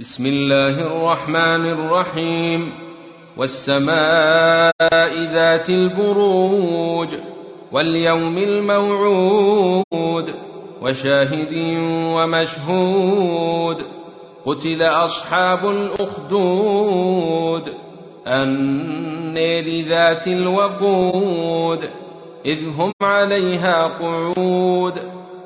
بسم الله الرحمن الرحيم والسماء ذات البروج واليوم الموعود وشاهد ومشهود قتل أصحاب الأخدود النير ذات الوقود إذ هم عليها قعود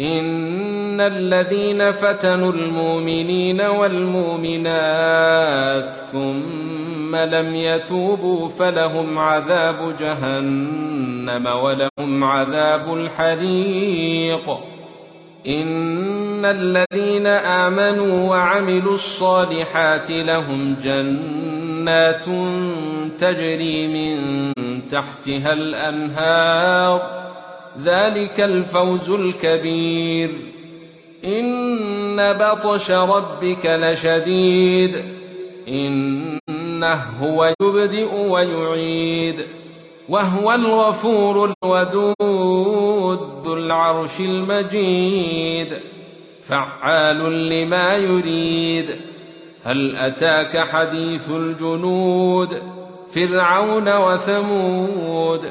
إن الذين فتنوا المؤمنين والمؤمنات ثم لم يتوبوا فلهم عذاب جهنم ولهم عذاب الحريق إن الذين آمنوا وعملوا الصالحات لهم جنات تجري من تحتها الأنهار ذلك الفوز الكبير. إن بطش ربك لشديد. إنه هو يبدئ ويعيد. وهو الغفور الودود ذو العرش المجيد. فعال لما يريد. هل أتاك حديث الجنود؟ فرعون وثمود.